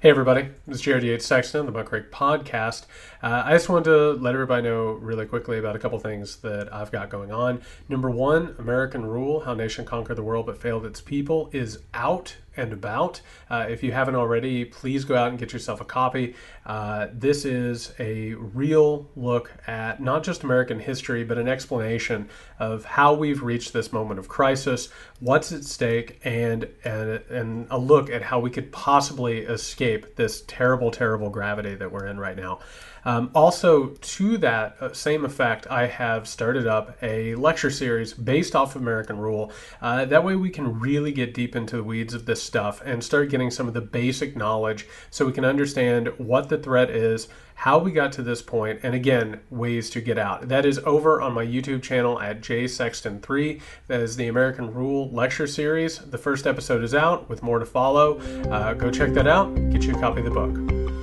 Hey everybody, this is Jared Yates Sexton, the Muckrake Podcast. Uh, I just wanted to let everybody know really quickly about a couple things that I've got going on. Number one, American Rule: How Nation Conquered the World but Failed Its People is out and about. Uh, if you haven't already, please go out and get yourself a copy. Uh, this is a real look at not just American history, but an explanation of how we've reached this moment of crisis, what's at stake, and and, and a look at how we could possibly escape this terrible, terrible gravity that we're in right now. Um, also, to that uh, same effect, I have started up a lecture series based off of American Rule. Uh, that way, we can really get deep into the weeds of this stuff and start getting some of the basic knowledge so we can understand what the threat is, how we got to this point, and again, ways to get out. That is over on my YouTube channel at jsexton3. That is the American Rule lecture series. The first episode is out with more to follow. Uh, go check that out. Get you a copy of the book.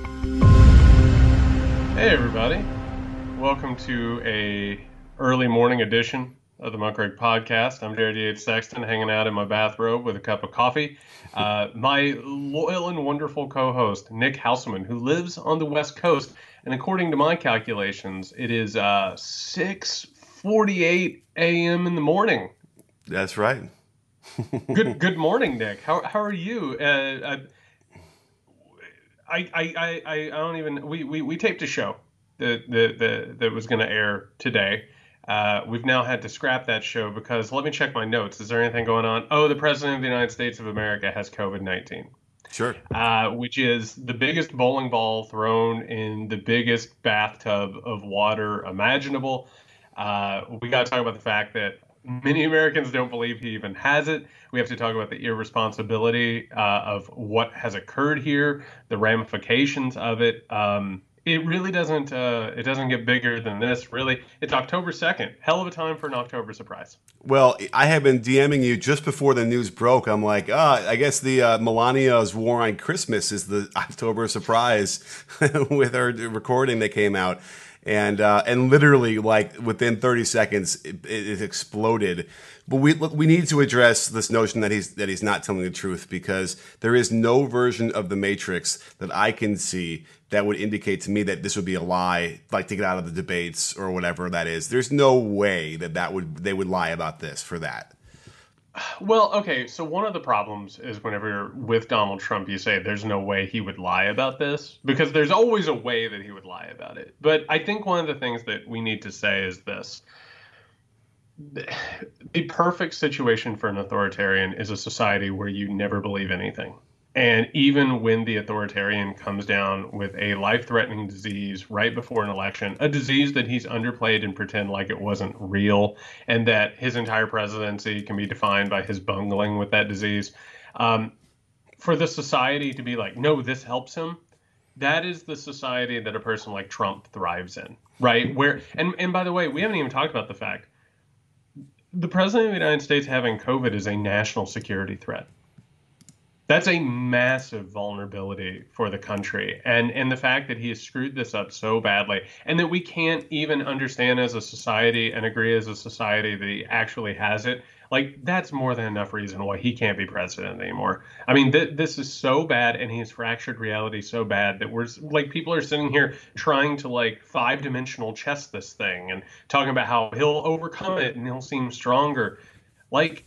Hey everybody. Welcome to a early morning edition of the Muckrake Podcast. I'm Jared Yates Sexton, hanging out in my bathrobe with a cup of coffee. Uh, my loyal and wonderful co-host Nick Hauselman, who lives on the West Coast, and according to my calculations, it is uh, 6:48 a.m. in the morning. That's right. good Good morning, Nick. How how are you? Uh, I, I, I, I I don't even. We, we, we taped a show that that that, that was going to air today. Uh, we've now had to scrap that show because let me check my notes. Is there anything going on? Oh, the president of the United States of America has COVID nineteen. Sure. Uh, which is the biggest bowling ball thrown in the biggest bathtub of water imaginable. Uh, we got to talk about the fact that many Americans don't believe he even has it. We have to talk about the irresponsibility uh, of what has occurred here, the ramifications of it. Um, it really doesn't. Uh, it doesn't get bigger than this. Really, it's October second. Hell of a time for an October surprise. Well, I have been DMing you just before the news broke. I'm like, ah, oh, I guess the uh, Melania's War on Christmas is the October surprise with her recording that came out and uh, and literally like within 30 seconds it, it, exploded. But we we need to address this notion that he's that he's not telling the truth because there is no version of the Matrix that I can see that would indicate to me that this would be a lie, like to get out of the debates or whatever that is. There's no way that that would they would lie about this for that. Well, okay, so one of the problems is whenever you're with Donald Trump, you say there's no way he would lie about this because there's always a way that he would lie about it. But I think one of the things that we need to say is this the perfect situation for an authoritarian is a society where you never believe anything. And even when the authoritarian comes down with a life threatening disease right before an election, a disease that he's underplayed and pretend like it wasn't real, and that his entire presidency can be defined by his bungling with that disease, um, for the society to be like, no, this helps him, that is the society that a person like Trump thrives in, right? Where and and by the way, we haven't even talked about the fact the president of the United States having COVID is a national security threat that's a massive vulnerability for the country. And and the fact that he has screwed this up so badly and that we can't even understand as a society and agree as a society that he actually has it like that's more than enough reason why he can't be president anymore. I mean th- this is so bad and he's fractured reality so bad that we're like people are sitting here trying to like five dimensional chess this thing and talking about how he'll overcome it and he'll seem stronger. Like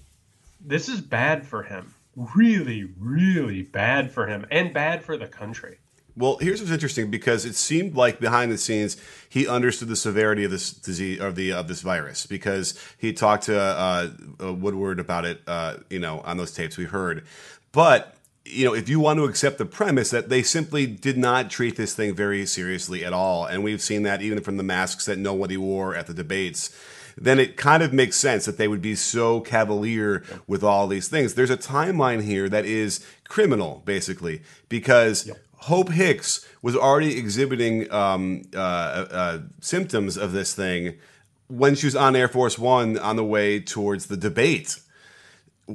this is bad for him really, really bad for him and bad for the country. Well, here's what's interesting because it seemed like behind the scenes he understood the severity of this disease of the of this virus because he talked to uh, uh, Woodward about it, uh, you know, on those tapes we heard. But you know, if you want to accept the premise that they simply did not treat this thing very seriously at all, and we've seen that even from the masks that nobody wore at the debates then it kind of makes sense that they would be so cavalier with all these things. There's a timeline here that is criminal, basically, because yep. Hope Hicks was already exhibiting um, uh, uh, symptoms of this thing when she was on Air Force One on the way towards the debate.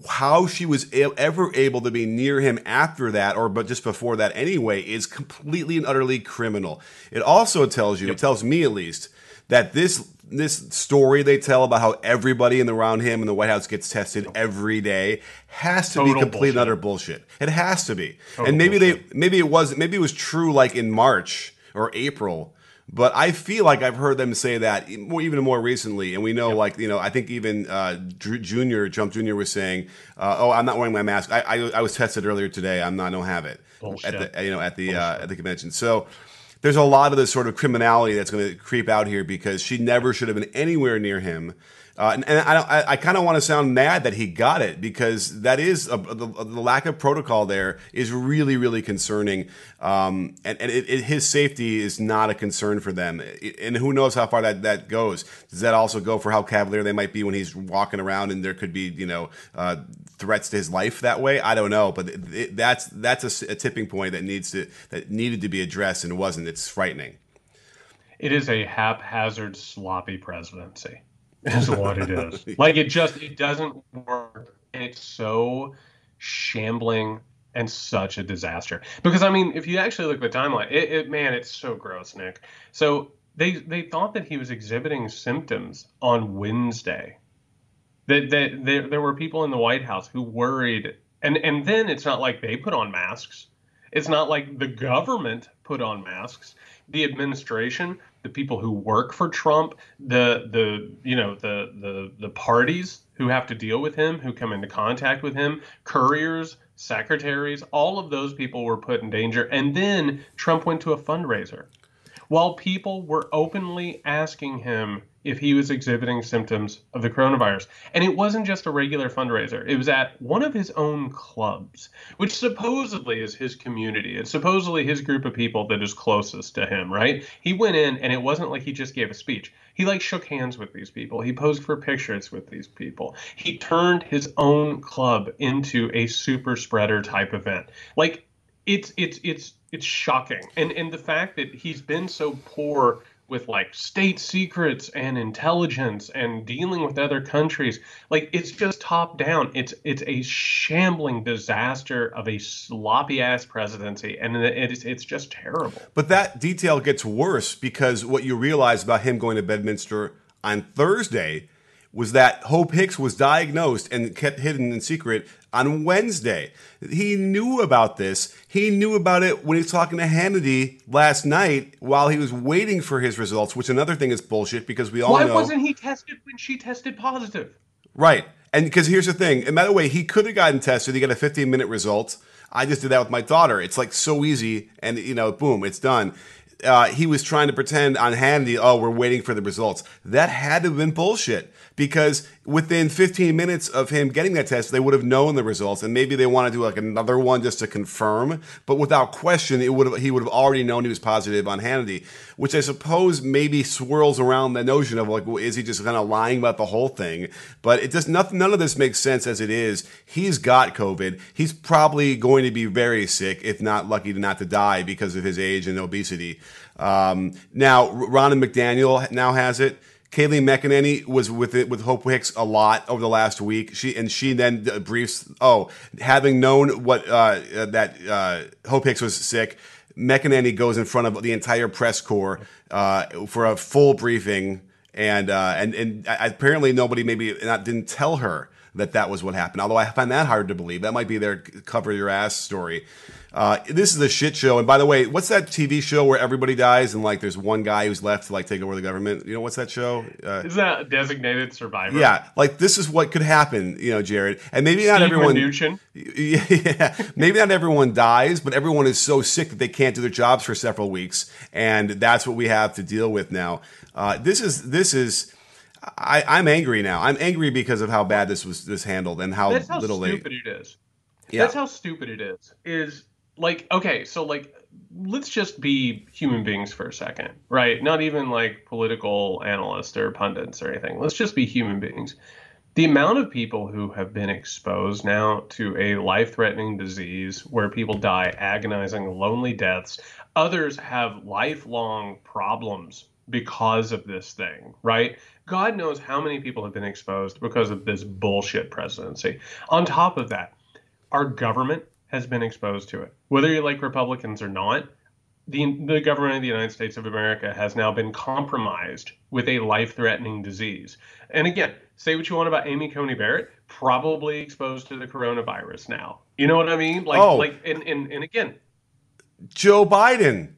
how she was ever able to be near him after that, or but just before that anyway, is completely and utterly criminal. It also tells you, yep. it tells me at least, that this this story they tell about how everybody in the around him in the White House gets tested every day has to Total be complete bullshit. and utter bullshit. It has to be. Total and maybe bullshit. they maybe it was maybe it was true like in March or April but I feel like I've heard them say that more, even more recently, and we know, yep. like you know, I think even uh, Junior Trump Junior was saying, uh, "Oh, I'm not wearing my mask. I, I, I was tested earlier today. I'm not. I don't have it Bullshit. at the you know at the uh, at the convention." So there's a lot of this sort of criminality that's going to creep out here because she never should have been anywhere near him. Uh, and, and, I, I, I kind of want to sound mad that he got it because that is a, the, the, lack of protocol there is really, really concerning. Um, and and it, it, his safety is not a concern for them. and who knows how far that, that goes? Does that also go for how cavalier they might be when he's walking around and there could be, you know, uh, threats to his life that way? I don't know, but it, that's that's a, a tipping point that needs to that needed to be addressed and wasn't. It's frightening. It is a haphazard, sloppy presidency is what it is. like it just it doesn't work. And it's so shambling and such a disaster. Because I mean, if you actually look at the timeline, it, it man, it's so gross, Nick. So they they thought that he was exhibiting symptoms on Wednesday. That that there, there were people in the White House who worried, and and then it's not like they put on masks. It's not like the government put on masks. The administration the people who work for Trump, the the you know the the the parties who have to deal with him, who come into contact with him, couriers, secretaries, all of those people were put in danger. And then Trump went to a fundraiser while people were openly asking him if he was exhibiting symptoms of the coronavirus. And it wasn't just a regular fundraiser, it was at one of his own clubs, which supposedly is his community. It's supposedly his group of people that is closest to him, right? He went in and it wasn't like he just gave a speech. He like shook hands with these people. He posed for pictures with these people. He turned his own club into a super spreader type event. Like it's it's it's it's shocking. And and the fact that he's been so poor with like state secrets and intelligence and dealing with other countries. Like it's just top down. It's it's a shambling disaster of a sloppy ass presidency and it's it's just terrible. But that detail gets worse because what you realize about him going to bedminster on thursday was that Hope Hicks was diagnosed and kept hidden in secret on Wednesday. He knew about this. He knew about it when he was talking to Hannity last night while he was waiting for his results, which another thing is bullshit because we all Why know. Why wasn't he tested when she tested positive? Right. And because here's the thing, and by the way, he could have gotten tested. He got a 15 minute result. I just did that with my daughter. It's like so easy, and you know, boom, it's done. Uh, he was trying to pretend on Hannity, oh, we're waiting for the results. That had to have been bullshit because within 15 minutes of him getting that test, they would have known the results, and maybe they want to do like another one just to confirm. But without question, it would have he would have already known he was positive on Hannity, which I suppose maybe swirls around the notion of like, well, is he just kind of lying about the whole thing? But it does nothing. None of this makes sense as it is. He's got COVID. He's probably going to be very sick, if not lucky not to die because of his age and obesity. Um, now, Ronna McDaniel now has it. Kayleigh McEnany was with it with Hope Hicks a lot over the last week. She and she then briefs. Oh, having known what uh, that uh, Hope Hicks was sick, McEnany goes in front of the entire press corps uh, for a full briefing, and uh, and and apparently nobody maybe not didn't tell her that that was what happened. Although I find that hard to believe. That might be their cover your ass story. Uh, this is a shit show. And by the way, what's that TV show where everybody dies and like there's one guy who's left to like take over the government? You know what's that show? Uh, is that Designated Survivor? Yeah, like this is what could happen. You know, Jared, and maybe not everyone. Mnuchin. Yeah, maybe not everyone dies, but everyone is so sick that they can't do their jobs for several weeks, and that's what we have to deal with now. Uh, this is this is. I, am angry now. I'm angry because of how bad this was this handled and how, That's how little stupid it is. Yeah. That's how stupid it is. Is like okay so like let's just be human beings for a second right not even like political analysts or pundits or anything let's just be human beings the amount of people who have been exposed now to a life-threatening disease where people die agonizing lonely deaths others have lifelong problems because of this thing, right? God knows how many people have been exposed because of this bullshit presidency. On top of that, our government has been exposed to it. Whether you like Republicans or not, the, the government of the United States of America has now been compromised with a life threatening disease. And again, say what you want about Amy Coney Barrett, probably exposed to the coronavirus now. You know what I mean? Like, oh. like, and, and, and again, Joe Biden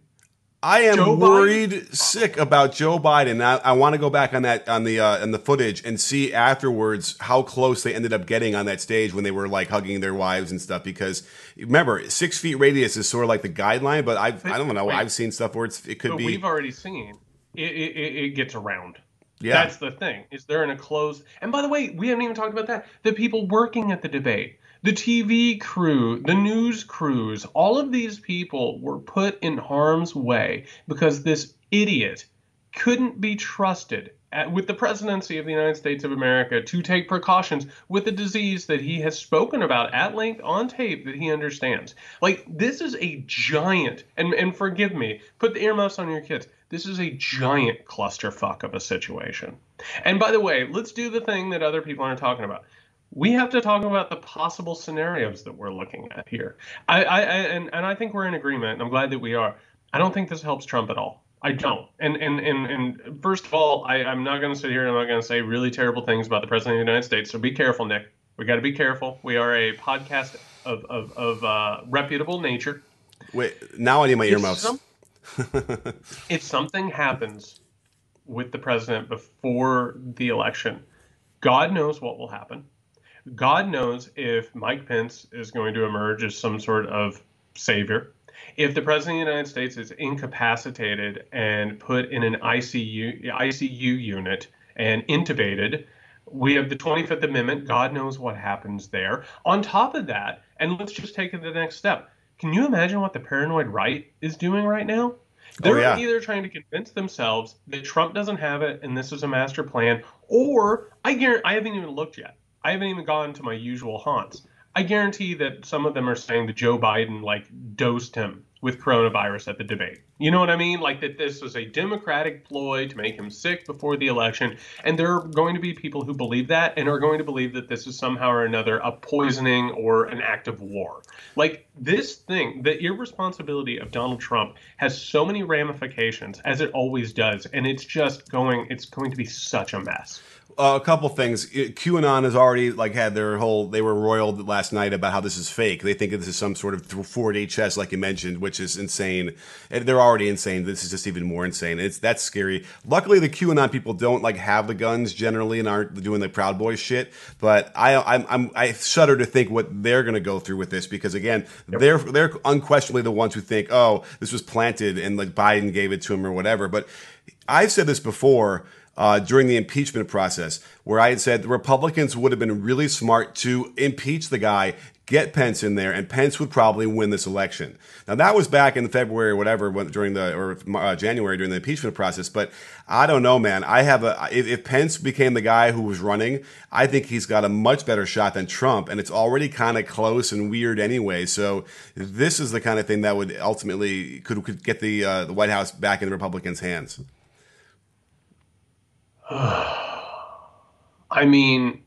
I am worried sick about Joe Biden. I, I want to go back on that on the uh, on the footage and see afterwards how close they ended up getting on that stage when they were like hugging their wives and stuff. Because remember, six feet radius is sort of like the guideline, but I've, I don't know. Wait, I've seen stuff where it's, it could be. We've already seen it, it, it gets around. Yeah. That's the thing. Is there in a closed? And by the way, we haven't even talked about that. The people working at the debate the TV crew, the news crews, all of these people were put in harm's way because this idiot couldn't be trusted at, with the presidency of the United States of America to take precautions with a disease that he has spoken about at length on tape that he understands. Like this is a giant and and forgive me, put the earmuffs on your kids. This is a giant clusterfuck of a situation. And by the way, let's do the thing that other people aren't talking about we have to talk about the possible scenarios that we're looking at here. I, I, and, and I think we're in agreement, and I'm glad that we are. I don't think this helps Trump at all. I don't. And and and, and first of all, I, I'm not going to sit here and I'm not going to say really terrible things about the president of the United States. So be careful, Nick. We got to be careful. We are a podcast of of, of uh, reputable nature. Wait, now I need my earmuffs. Some, if something happens with the president before the election, God knows what will happen. God knows if Mike Pence is going to emerge as some sort of savior. If the president of the United States is incapacitated and put in an ICU ICU unit and intubated, we have the 25th Amendment. God knows what happens there. On top of that, and let's just take it to the next step. Can you imagine what the paranoid right is doing right now? Oh, They're oh, yeah. either trying to convince themselves that Trump doesn't have it and this is a master plan, or I guarantee I haven't even looked yet. I haven't even gone to my usual haunts. I guarantee that some of them are saying that Joe Biden like dosed him with coronavirus at the debate. You know what I mean? Like that this was a Democratic ploy to make him sick before the election. And there are going to be people who believe that and are going to believe that this is somehow or another a poisoning or an act of war. Like this thing, the irresponsibility of Donald Trump has so many ramifications as it always does. And it's just going, it's going to be such a mess uh, a couple things. QAnon has already like had their whole. They were roiled last night about how this is fake. They think this is some sort of forward HS, like you mentioned, which is insane. And they're already insane. This is just even more insane. It's that's scary. Luckily, the QAnon people don't like have the guns generally and aren't doing the Proud Boys shit. But I, I'm, I'm I shudder to think what they're going to go through with this because again, yep. they're they're unquestionably the ones who think, oh, this was planted and like Biden gave it to him or whatever. But I've said this before uh, during the impeachment process, where I had said the Republicans would have been really smart to impeach the guy, get Pence in there, and Pence would probably win this election. Now that was back in February or whatever during the or uh, January during the impeachment process. But I don't know, man. I have a if, if Pence became the guy who was running, I think he's got a much better shot than Trump, and it's already kind of close and weird anyway. So this is the kind of thing that would ultimately could could get the uh, the White House back in the Republicans' hands. I mean,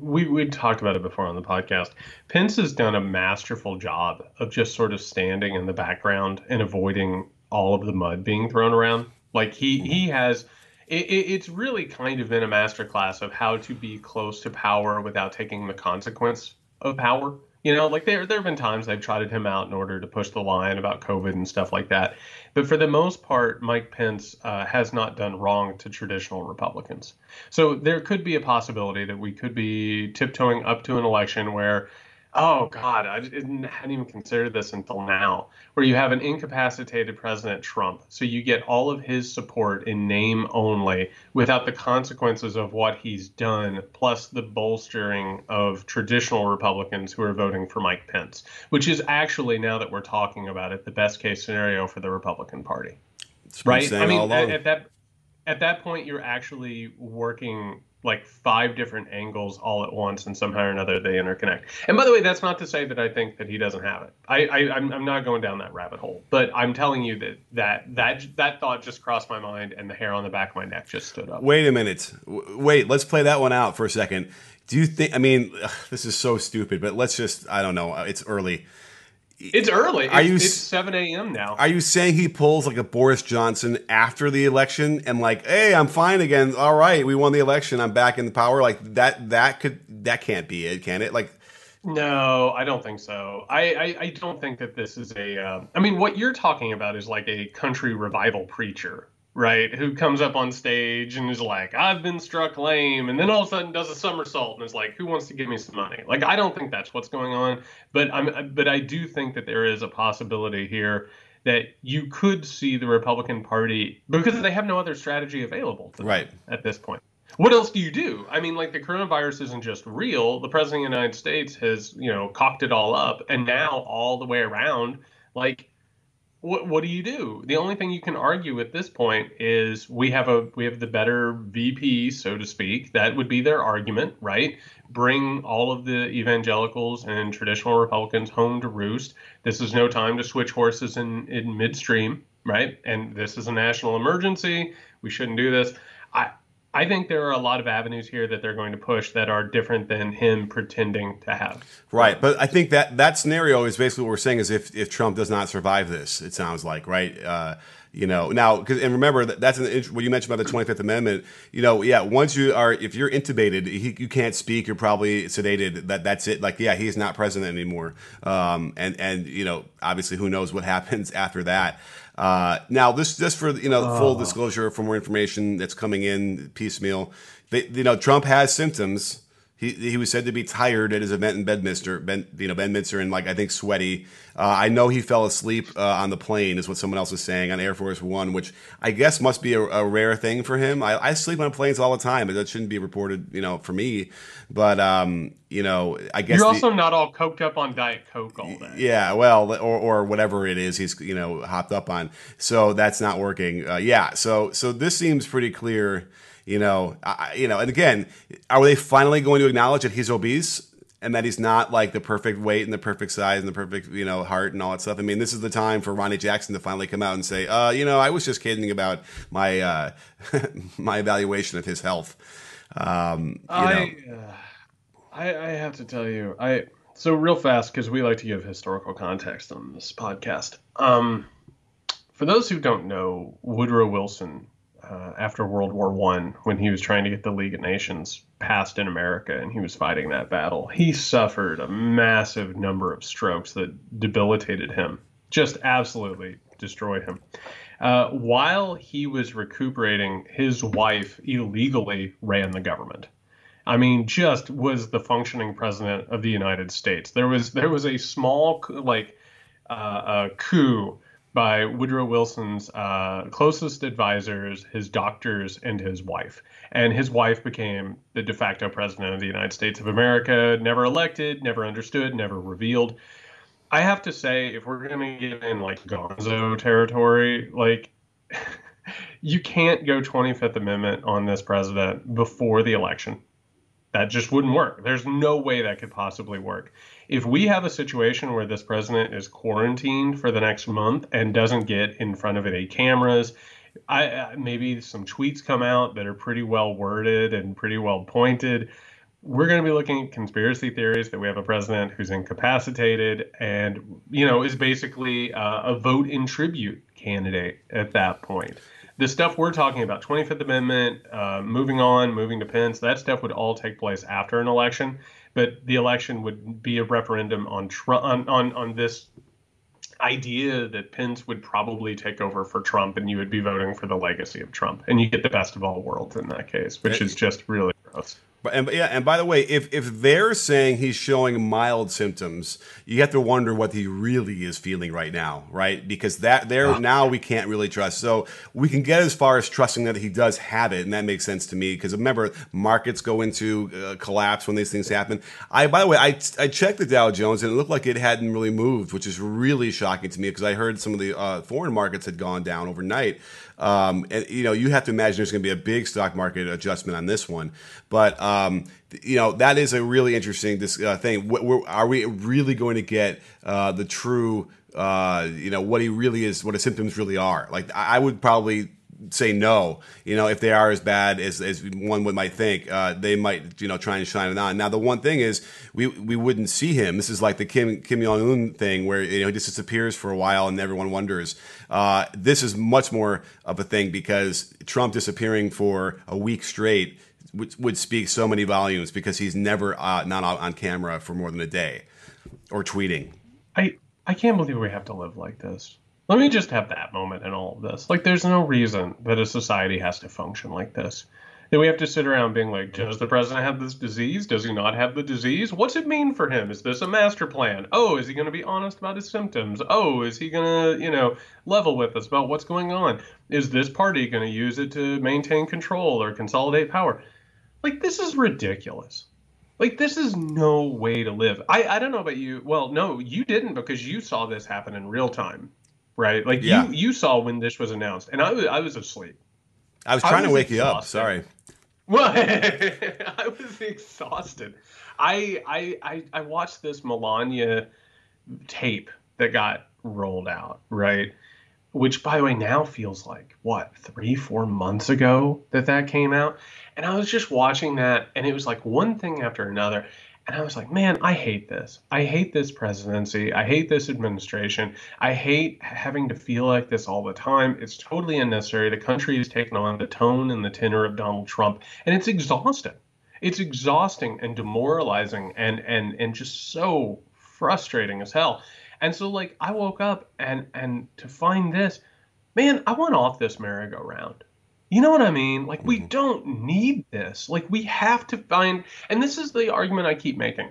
we we talked about it before on the podcast. Pence has done a masterful job of just sort of standing in the background and avoiding all of the mud being thrown around. Like he mm-hmm. he has. It, it's really kind of been a masterclass of how to be close to power without taking the consequence of power. You know, like there there have been times they've trotted him out in order to push the line about COVID and stuff like that. But for the most part, Mike Pence uh, has not done wrong to traditional Republicans. So there could be a possibility that we could be tiptoeing up to an election where Oh God, I didn't, hadn't even considered this until now. Where you have an incapacitated President Trump, so you get all of his support in name only, without the consequences of what he's done, plus the bolstering of traditional Republicans who are voting for Mike Pence, which is actually now that we're talking about it, the best case scenario for the Republican Party. Right? I mean, at, at that at that point, you're actually working like five different angles all at once, and somehow or another they interconnect. And by the way, that's not to say that I think that he doesn't have it. I, I I'm, I'm not going down that rabbit hole, but I'm telling you that that that that thought just crossed my mind, and the hair on the back of my neck just stood up. Wait a minute. Wait, let's play that one out for a second. Do you think? I mean, this is so stupid, but let's just. I don't know. It's early. It's early. It's, Are you it's 7 a.m. now. Are you saying he pulls like a Boris Johnson after the election and like, hey, I'm fine again. All right, we won the election. I'm back in the power. Like that. That could. That can't be it, can it? Like, No, I don't think so. I, I, I don't think that this is a. Uh, I mean, what you're talking about is like a country revival preacher, right? Who comes up on stage and is like, "I've been struck lame," and then all of a sudden does a somersault and is like, "Who wants to give me some money?" Like, I don't think that's what's going on. But I'm, but I do think that there is a possibility here that you could see the Republican Party because they have no other strategy available to Right. at this point. What else do you do? I mean, like the coronavirus isn't just real. The president of the United States has, you know, cocked it all up, and now all the way around, like, what what do you do? The only thing you can argue at this point is we have a we have the better VP, so to speak. That would be their argument, right? Bring all of the evangelicals and traditional Republicans home to roost. This is no time to switch horses in in midstream, right? And this is a national emergency. We shouldn't do this. I think there are a lot of avenues here that they're going to push that are different than him pretending to have. right. But I think that that scenario is basically what we're saying is if if Trump does not survive this, it sounds like right. Uh, you know now 'cause- and remember that that's an what you mentioned about the 25th amendment you know yeah once you are if you're intubated he, you can't speak you're probably sedated that that's it like yeah he's not president anymore um, and and you know obviously who knows what happens after that uh, now this just for you know full disclosure for more information that's coming in piecemeal they, you know Trump has symptoms he, he was said to be tired at his event in Bedminster, ben, you know, Bedminster, and like I think sweaty. Uh, I know he fell asleep uh, on the plane, is what someone else was saying on Air Force One, which I guess must be a, a rare thing for him. I, I sleep on planes all the time, but that shouldn't be reported, you know, for me. But um, you know, I guess You're the- also not all coked up on Diet Coke all day. yeah, well, or or whatever it is he's you know hopped up on. So that's not working. Uh, yeah, so so this seems pretty clear. You know, I, you know, and again, are they finally going to acknowledge that he's obese and that he's not like the perfect weight and the perfect size and the perfect you know heart and all that stuff? I mean, this is the time for Ronny Jackson to finally come out and say, uh, you know, I was just kidding about my uh, my evaluation of his health. Um, you know. I, uh, I I have to tell you, I so real fast because we like to give historical context on this podcast. Um, for those who don't know, Woodrow Wilson, uh, after World War One, when he was trying to get the League of Nations passed in America and he was fighting that battle, he suffered a massive number of strokes that debilitated him, just absolutely destroyed him. Uh, while he was recuperating, his wife illegally ran the government. I mean, just was the functioning president of the United States. There was there was a small like uh, uh, coup by Woodrow Wilson's uh, closest advisors, his doctors, and his wife. And his wife became the de facto president of the United States of America. Never elected, never understood, never revealed. I have to say, if we're going to get in like Gonzo territory, like you can't go 25th Amendment on this president before the election. That just wouldn't work. There's no way that could possibly work. If we have a situation where this president is quarantined for the next month and doesn't get in front of any cameras, I maybe some tweets come out that are pretty well worded and pretty well pointed. We're going to be looking at conspiracy theories that we have a president who's incapacitated and you know is basically uh, a vote in tribute candidate at that point the stuff we're talking about 25th amendment uh, moving on moving to pence that stuff would all take place after an election but the election would be a referendum on Trump, on, on on this idea that pence would probably take over for trump and you would be voting for the legacy of trump and you get the best of all worlds in that case which is just really gross But and yeah, and by the way, if if they're saying he's showing mild symptoms, you have to wonder what he really is feeling right now, right? Because that there now we can't really trust. So we can get as far as trusting that he does have it, and that makes sense to me. Because remember, markets go into uh, collapse when these things happen. I by the way, I I checked the Dow Jones and it looked like it hadn't really moved, which is really shocking to me because I heard some of the uh, foreign markets had gone down overnight. Um, and you know, you have to imagine there's going to be a big stock market adjustment on this one. But um, you know, that is a really interesting this uh, thing. are we really going to get uh, the true? Uh, you know what he really is, what his symptoms really are. Like I would probably say no. You know, if they are as bad as, as one would might think, uh, they might you know try and shine it on. Now the one thing is we we wouldn't see him. This is like the Kim Kim Jong Un thing where you know he just disappears for a while and everyone wonders. Uh, this is much more of a thing because Trump disappearing for a week straight would, would speak so many volumes because he's never uh, not on camera for more than a day or tweeting. I I can't believe we have to live like this. Let me just have that moment in all of this. Like, there's no reason that a society has to function like this. That we have to sit around being like, does the president have this disease? Does he not have the disease? What's it mean for him? Is this a master plan? Oh, is he going to be honest about his symptoms? Oh, is he going to, you know, level with us about what's going on? Is this party going to use it to maintain control or consolidate power? Like, this is ridiculous. Like, this is no way to live. I, I don't know about you. Well, no, you didn't because you saw this happen in real time right? Like yeah. you you saw when this was announced, and I was I was asleep. I was trying I was to wake exhausted. you up. Sorry. Well, I was exhausted. I, I I I watched this Melania tape that got rolled out, right? Which, by the way, now feels like what three, four months ago that that came out, and I was just watching that, and it was like one thing after another, and I was like, man, I hate this. I hate this presidency. I hate this administration. I hate having to feel like this all the time. It's totally unnecessary. The country has taken on the tone and the tenor of Donald Trump, and it's exhausting. It's exhausting and demoralizing and and and just so frustrating as hell. And so like I woke up and and to find this, man, I want off this merry-go-round. You know what I mean? Like, we mm-hmm. don't need this. Like, we have to find, and this is the argument I keep making.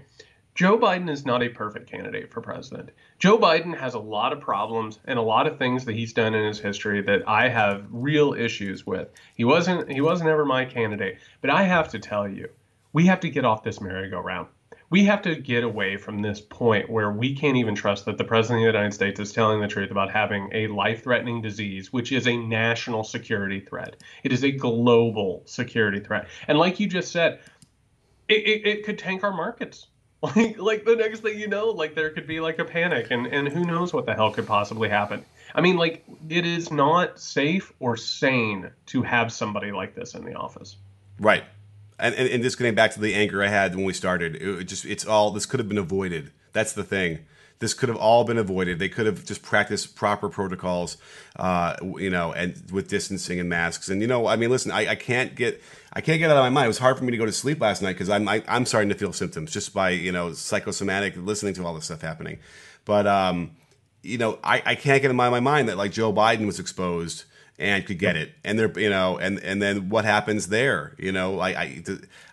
Joe Biden is not a perfect candidate for president. Joe Biden has a lot of problems and a lot of things that he's done in his history that I have real issues with. He wasn't he wasn't ever my candidate, but I have to tell you, we have to get off this merry-go-round we have to get away from this point where we can't even trust that the president of the United States is telling the truth about having a life threatening disease, which is a national security threat. It is a global security threat. And like you just said, it, it, it could tank our markets. Like, like the next thing you know, like there could be like a panic and, and who knows what the hell could possibly happen. I mean, like it is not safe or sane to have somebody like this in the office. Right and, and, and just getting back to the anger I had when we started, it just it's all this could have been avoided. That's the thing. This could have all been avoided. They could have just practiced proper protocols, uh, you know, and with distancing and masks. And you know, I mean, listen, I, I can't get I can't get out of my mind. It was hard for me to go to sleep last night because I'm I, am i am starting to feel symptoms just by you know psychosomatic listening to all this stuff happening. But um, you know, I, I can't get in my, my mind that like Joe Biden was exposed and could get it. And they're you know, and and then what happens there? You know, I I,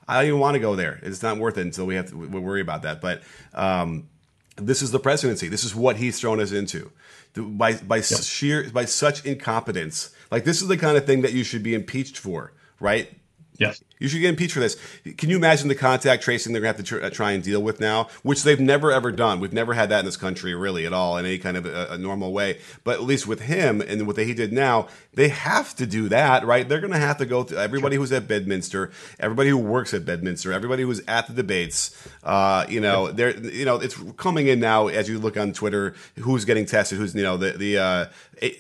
I don't even want to go there. It's not worth it until we have to we worry about that. But um, this is the presidency. This is what he's thrown us into by by yep. sheer by such incompetence. Like this is the kind of thing that you should be impeached for, right? Yes. You should get impeached for this. Can you imagine the contact tracing they're going to have to tr- uh, try and deal with now, which they've never ever done? We've never had that in this country, really, at all, in any kind of a, a normal way. But at least with him and what he did now, they have to do that, right? They're going to have to go through everybody sure. who's at Bedminster, everybody who works at Bedminster, everybody who's at the debates. Uh, you know, they're you know it's coming in now as you look on Twitter who's getting tested, who's you know the the uh,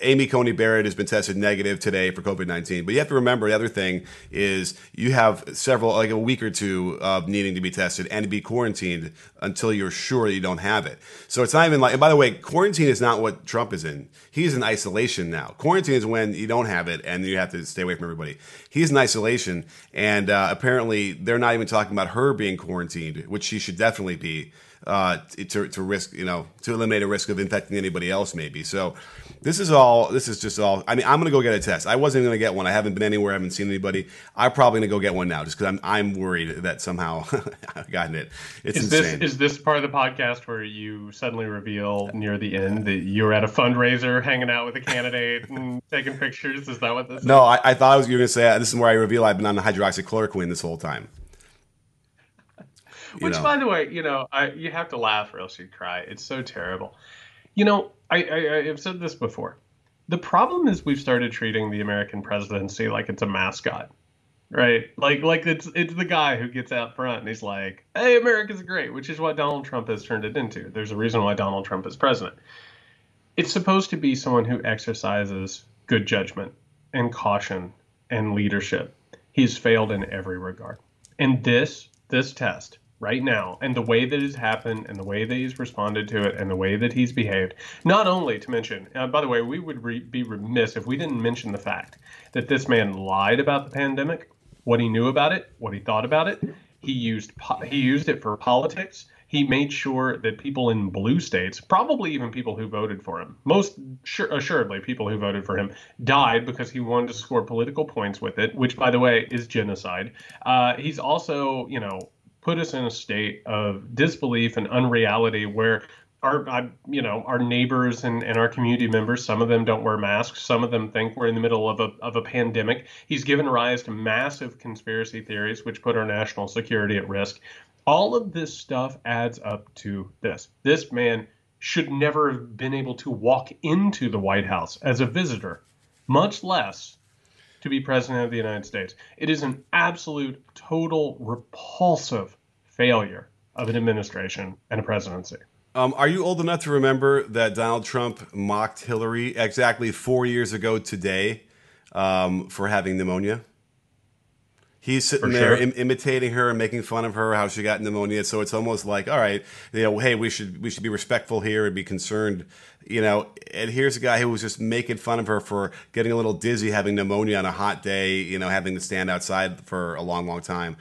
Amy Coney Barrett has been tested negative today for COVID nineteen. But you have to remember the other thing is you have several like a week or two of needing to be tested and to be quarantined until you're sure you don't have it. So it's not even like. And by the way, quarantine is not what Trump is in. He's in isolation now. Quarantine is when you don't have it and you have to stay away from everybody. He's in isolation, and uh, apparently they're not even talking about her being quarantined, which she should definitely be. uh, to to risk you know to eliminate a risk of infecting anybody else maybe. So this is all. This is just all. I mean, I'm gonna go get a test. I wasn't gonna get one. I haven't been anywhere. I haven't seen anybody. I'm probably gonna go get one now, just because I'm I'm worried that somehow I've gotten it. It's is insane. this is this part of the podcast where you suddenly reveal near the end that you were at a fundraiser, hanging out with a candidate and taking pictures? Is that what this? no, is? I, I thought I was you were gonna say this is where I reveal I've been on the hydroxychloroquine this whole time. Which, know. by the way, you know, I, you have to laugh or else you cry. It's so terrible. You know, I, I, I've said this before. The problem is we've started treating the American presidency like it's a mascot, right? Like, like it's it's the guy who gets out front and he's like, "Hey, America's great," which is what Donald Trump has turned it into. There's a reason why Donald Trump is president. It's supposed to be someone who exercises good judgment and caution and leadership. He's failed in every regard. And this this test right now and the way that it's happened and the way that he's responded to it and the way that he's behaved not only to mention uh, by the way we would re- be remiss if we didn't mention the fact that this man lied about the pandemic what he knew about it what he thought about it he used po- he used it for politics he made sure that people in blue states, probably even people who voted for him, most sure, assuredly people who voted for him, died because he wanted to score political points with it, which, by the way, is genocide. Uh, he's also, you know, put us in a state of disbelief and unreality where our, you know, our neighbors and, and our community members, some of them don't wear masks. Some of them think we're in the middle of a, of a pandemic. He's given rise to massive conspiracy theories, which put our national security at risk. All of this stuff adds up to this. This man should never have been able to walk into the White House as a visitor, much less to be president of the United States. It is an absolute, total, repulsive failure of an administration and a presidency. Um, are you old enough to remember that Donald Trump mocked Hillary exactly four years ago today um, for having pneumonia? He's sitting For there sure. Im- imitating her and making fun of her how she got pneumonia. So it's almost like, all right, you know, hey, we should we should be respectful here and be concerned, you know. And here's a guy who was just making fun of her for getting a little dizzy, having pneumonia on a hot day, you know, having to stand outside for a long, long time.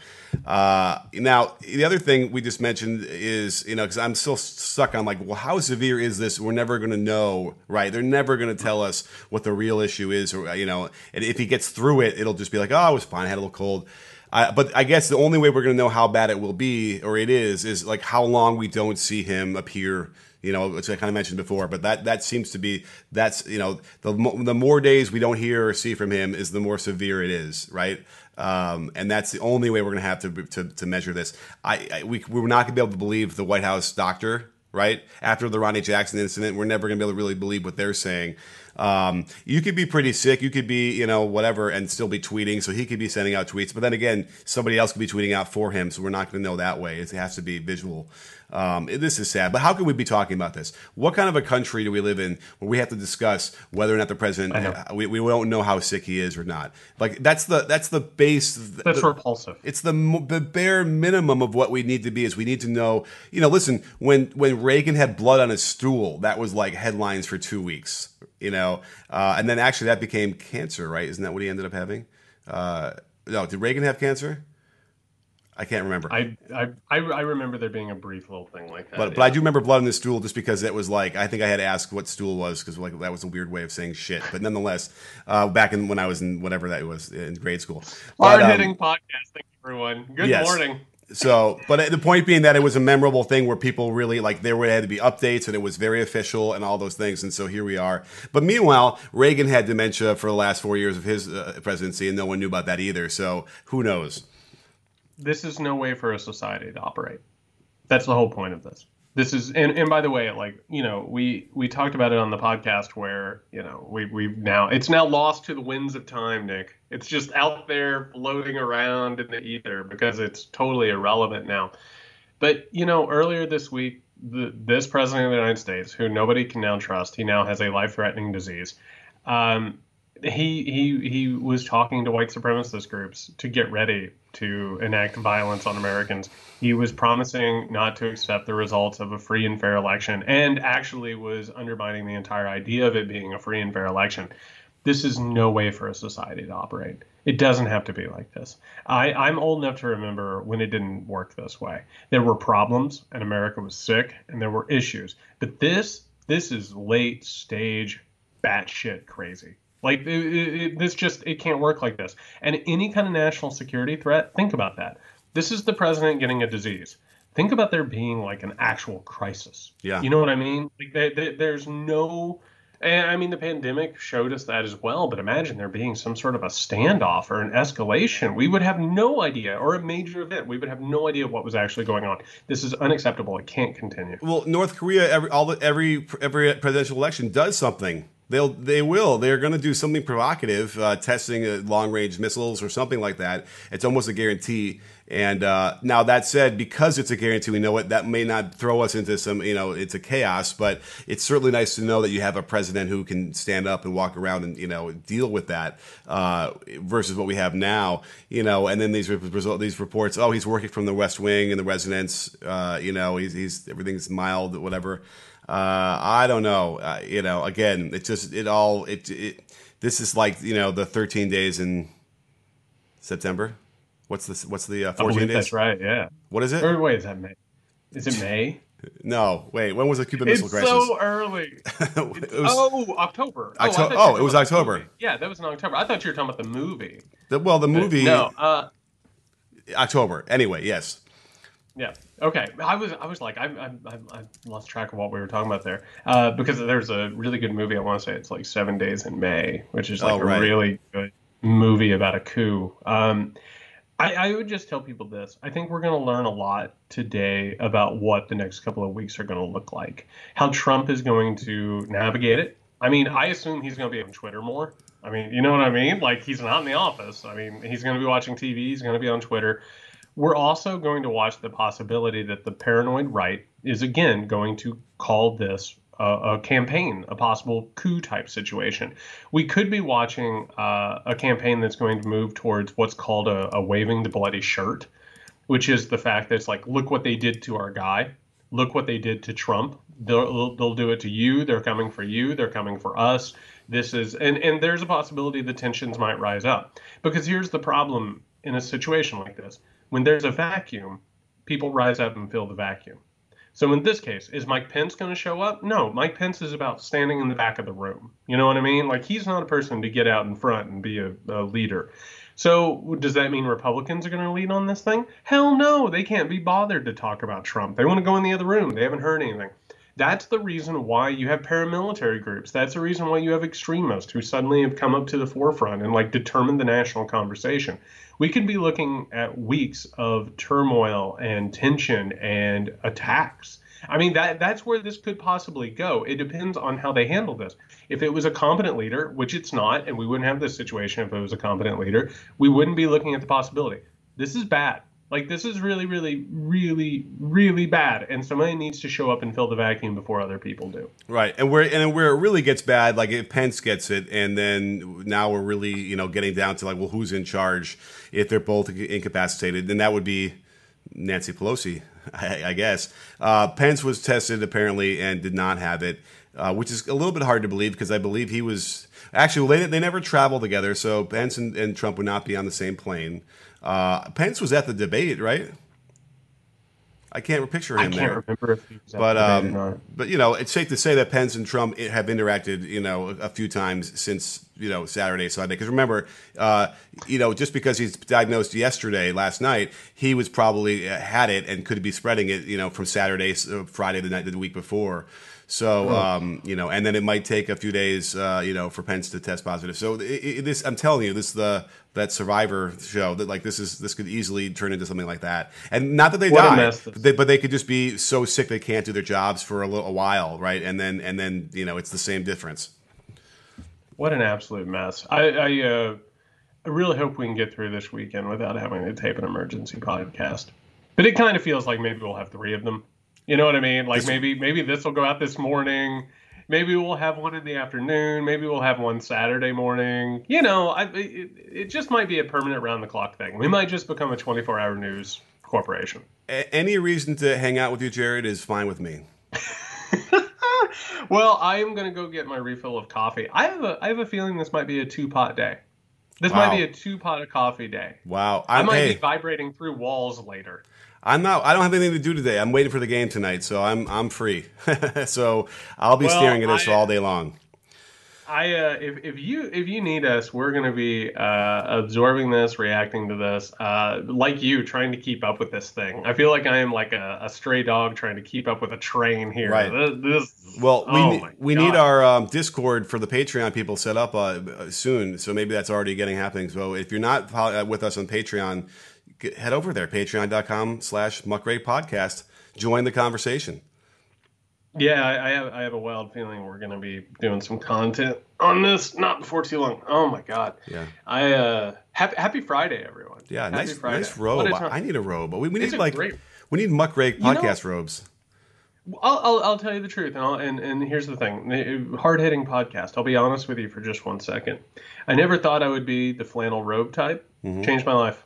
Uh, now, the other thing we just mentioned is, you know, because I'm still stuck on like, well, how severe is this? We're never going to know, right? They're never going to tell us what the real issue is, or you know, and if he gets through it, it'll just be like, oh, it was fine, I had a little cold. I, but I guess the only way we're going to know how bad it will be, or it is, is like how long we don't see him appear. You know, which I kind of mentioned before, but that that seems to be that's you know the the more days we don't hear or see from him is the more severe it is, right? Um, and that's the only way we're going to have to, to measure this. I, I we we're not going to be able to believe the White House doctor, right? After the Ronny Jackson incident, we're never going to be able to really believe what they're saying. Um, you could be pretty sick. You could be, you know, whatever, and still be tweeting. So he could be sending out tweets. But then again, somebody else could be tweeting out for him. So we're not going to know that way. It has to be visual. Um, this is sad. But how can we be talking about this? What kind of a country do we live in where we have to discuss whether or not the president, we, we don't know how sick he is or not? Like that's the that's the base. That's the- repulsive. it's the, the bare minimum of what we need to be is we need to know you know listen when when reagan had blood on his stool that was like headlines for two weeks you know uh, and then actually that became cancer right isn't that what he ended up having uh, no did reagan have cancer i can't remember I, I I I remember there being a brief little thing like that. but, yeah. but I do remember blood on the stool just because it was like I think I had to ask what stool was because like that was a weird way of saying shit. But nonetheless, uh, back in when I was in whatever that was in grade school, But, um, hard hitting podcasting, everyone. Good yes. morning. So, but the point being that it was a memorable thing where people really like there had to be updates and it was very official and all those things. And so here we are. But meanwhile, Reagan had dementia for the last four years of his uh, presidency, and no one knew about that either. So who knows? This is no way for a society to operate. That's the whole point of this. This is, and, and by the way, like you know, we we talked about it on the podcast where you know we we've now it's now lost to the winds of time, Nick. It's just out there floating around in the ether because it's totally irrelevant now. But you know, earlier this week, the, this president of the United States, who nobody can now trust, he now has a life-threatening disease. Um, he he he was talking to white supremacist groups to get ready to enact violence on Americans. He was promising not to accept the results of a free and fair election, and actually was undermining the entire idea of it being a free and fair election. This is no way for a society to operate. It doesn't have to be like this. I, I'm old enough to remember when it didn't work this way. There were problems, and America was sick, and there were issues. But this, this is late stage, batshit crazy. Like it, it, this just it can't work like this. And any kind of national security threat, think about that. This is the president getting a disease. Think about there being like an actual crisis. Yeah. You know what I mean? Like they, they, there's no and I mean, the pandemic showed us that as well. But imagine there being some sort of a standoff or an escalation. We would have no idea, or a major event. We would have no idea what was actually going on. This is unacceptable. It can't continue. Well, North Korea, every all the, every every presidential election does something. They'll they will they're going to do something provocative, uh, testing uh, long range missiles or something like that. It's almost a guarantee. And uh, now that said, because it's a guarantee, we know it. That may not throw us into some you know it's a chaos, but it's certainly nice to know that you have a president who can stand up and walk around and you know deal with that uh, versus what we have now. You know, and then these result these reports. Oh, he's working from the West Wing and the residence. Uh, you know, he's, he's everything's mild, whatever. Uh, I don't know. Uh, you know, again, it just it all it, it this is like you know the 13 days in September. What's the what's the uh, 14 days? That's right. Yeah. What is it? Or wait, is that May? Is it May? No, wait. When was the Cuban Missile it's Crisis? so early. it was, oh, October. Octo- oh, oh it was October. Yeah, that was in October. I thought you were talking about the movie. The, well, the movie. no. Uh, October. Anyway, yes. Yeah. Okay. I was I was like I I, I lost track of what we were talking about there uh, because there's a really good movie I want to say it's like Seven Days in May, which is like Oh, a really good movie about a coup. Um, I, I would just tell people this. I think we're going to learn a lot today about what the next couple of weeks are going to look like, how Trump is going to navigate it. I mean, I assume he's going to be on Twitter more. I mean, you know what I mean? Like he's not in the office. I mean, he's going to be watching TV. He's going to be on Twitter. We're also going to watch the possibility that the paranoid right is again going to call this a, campaign, a possible coup type situation. We could be watching uh, a campaign that's going to move towards what's called a, a waving the bloody shirt, which is the fact that it's like, look what they did to our guy. Look what they did to Trump. They'll, they'll do it to you. They're coming for you. They're coming for us. This is, and, and there's a possibility the tensions might rise up. Because here's the problem in a situation like this when there's a vacuum, people rise up and fill the vacuum. So in this case, is Mike Pence going to show up? No, Mike Pence is about standing in the back of the room. You know what I mean? Like he's not a person to get out in front and be a, a leader. So does that mean Republicans are going to lead on this thing? Hell no, they can't be bothered to talk about Trump. They want to go in the other room. They haven't heard anything. That's the reason why you have paramilitary groups. That's the reason why you have extremists who suddenly have come up to the forefront and like determined the national conversation. We could be looking at weeks of turmoil and tension and attacks. I mean that that's where this could possibly go. It depends on how they handle this. If it was a competent leader, which it's not, and we wouldn't have this situation if it was a competent leader, we wouldn't be looking at the possibility. This is bad. Like this is really, really, really, really bad, and somebody needs to show up and fill the vacuum before other people do. Right, and where and where it really gets bad, like if Pence gets it, and then now we're really you know getting down to like, well, who's in charge? If they're both incapacitated, then that would be Nancy Pelosi, I, I guess. Uh, Pence was tested apparently and did not have it, uh, which is a little bit hard to believe because I believe he was actually well, they they never traveled together, so Pence and, and Trump would not be on the same plane. Uh, Pence was at the debate, right? I can't picture him I can't there. remember if he was at But um, but you know, it's safe to say that Pence and Trump have interacted, you know, a few times since you know Saturday, Sunday. Because remember, uh, you know, just because he's diagnosed yesterday, last night, he was probably uh, had it and could be spreading it, you know, from Saturday, uh, Friday, the night, the week before. So um, you know, and then it might take a few days, uh, you know, for Pence to test positive. So it, it, this, I'm telling you, this the that Survivor show that like this is this could easily turn into something like that. And not that they What die, but they, but they could just be so sick they can't do their jobs for a little a while, right? And then and then you know it's the same difference. What an absolute mess. I I, uh, I really hope we can get through this weekend without having to tape an emergency podcast. But it kind of feels like maybe we'll have three of them. You know what I mean? Like This- maybe maybe this will go out this morning. Maybe we'll have one in the afternoon. Maybe we'll have one Saturday morning. You know, I, it, it just might be a permanent round the clock thing. We might just become a 24 hour news corporation. A- any reason to hang out with you, Jared, is fine with me. well, I am going to go get my refill of coffee. I have a I have a feeling this might be a two pot day. This Wow. might be a two pot of coffee day. Wow. I I'm, might hey, be vibrating through walls later. I'm not. I don't have anything to do today. I'm waiting for the game tonight, so I'm I'm free. so I'll be Well, staring at this all day long. I uh, if if you if you need us, we're gonna be uh, absorbing this, reacting to this, uh, like you, trying to keep up with this thing. I feel like I am like a, a stray dog trying to keep up with a train here. Right. This, this- Well, we oh we God. need our um, Discord for the Patreon people set up uh, soon, so maybe that's already getting happening. So if you're not uh, with us on Patreon, get, head over there, Patreon.com/slash Muckrake Podcast. Join the conversation. Yeah, I, I have I have a wild feeling we're gonna be doing some content on this not before too long. Oh my god. Yeah. I uh happy happy Friday everyone. Yeah, happy nice, Friday. nice robe. I need a robe, but we, we need like great- we need Muckrake know- podcast robes. I'll, I'll, I'll tell you the truth, and, I'll, and and here's the thing: hard hitting podcast. I'll be honest with you for just one second. I never thought I would be the flannel robe type. Changed my life.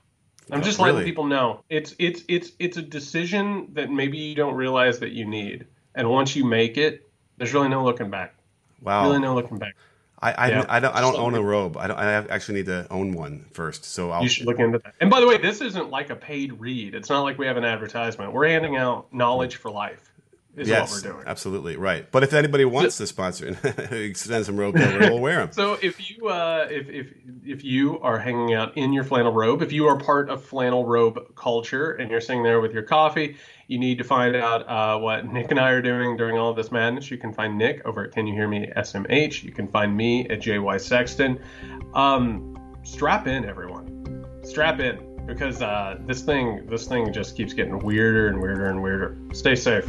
I'm just letting Mm-hmm. really? people know it's it's it's it's a decision that maybe you don't realize that you need, and once you make it, there's really no looking back. Wow. Really no looking back. I, I, Yeah. I don't I don't own a robe. I don't. I actually need to own one first. So I'll. You should look into that. And by the way, this isn't like a paid read. It's not like we have an advertisement. We're handing out knowledge for life. Is yes, what we're doing. absolutely right. But if anybody wants to sponsor, and send some robes over. We'll wear them. So if you uh, if if if you are hanging out in your flannel robe, if you are part of flannel robe culture and you're sitting there with your coffee, you need to find out uh, what Nick and I are doing during all of this madness. You can find Nick over at Can You Hear Me SMH. You can find me at JY Sexton. Um, strap in, everyone. Strap in because uh, this thing this thing just keeps getting weirder and weirder and weirder. Stay safe.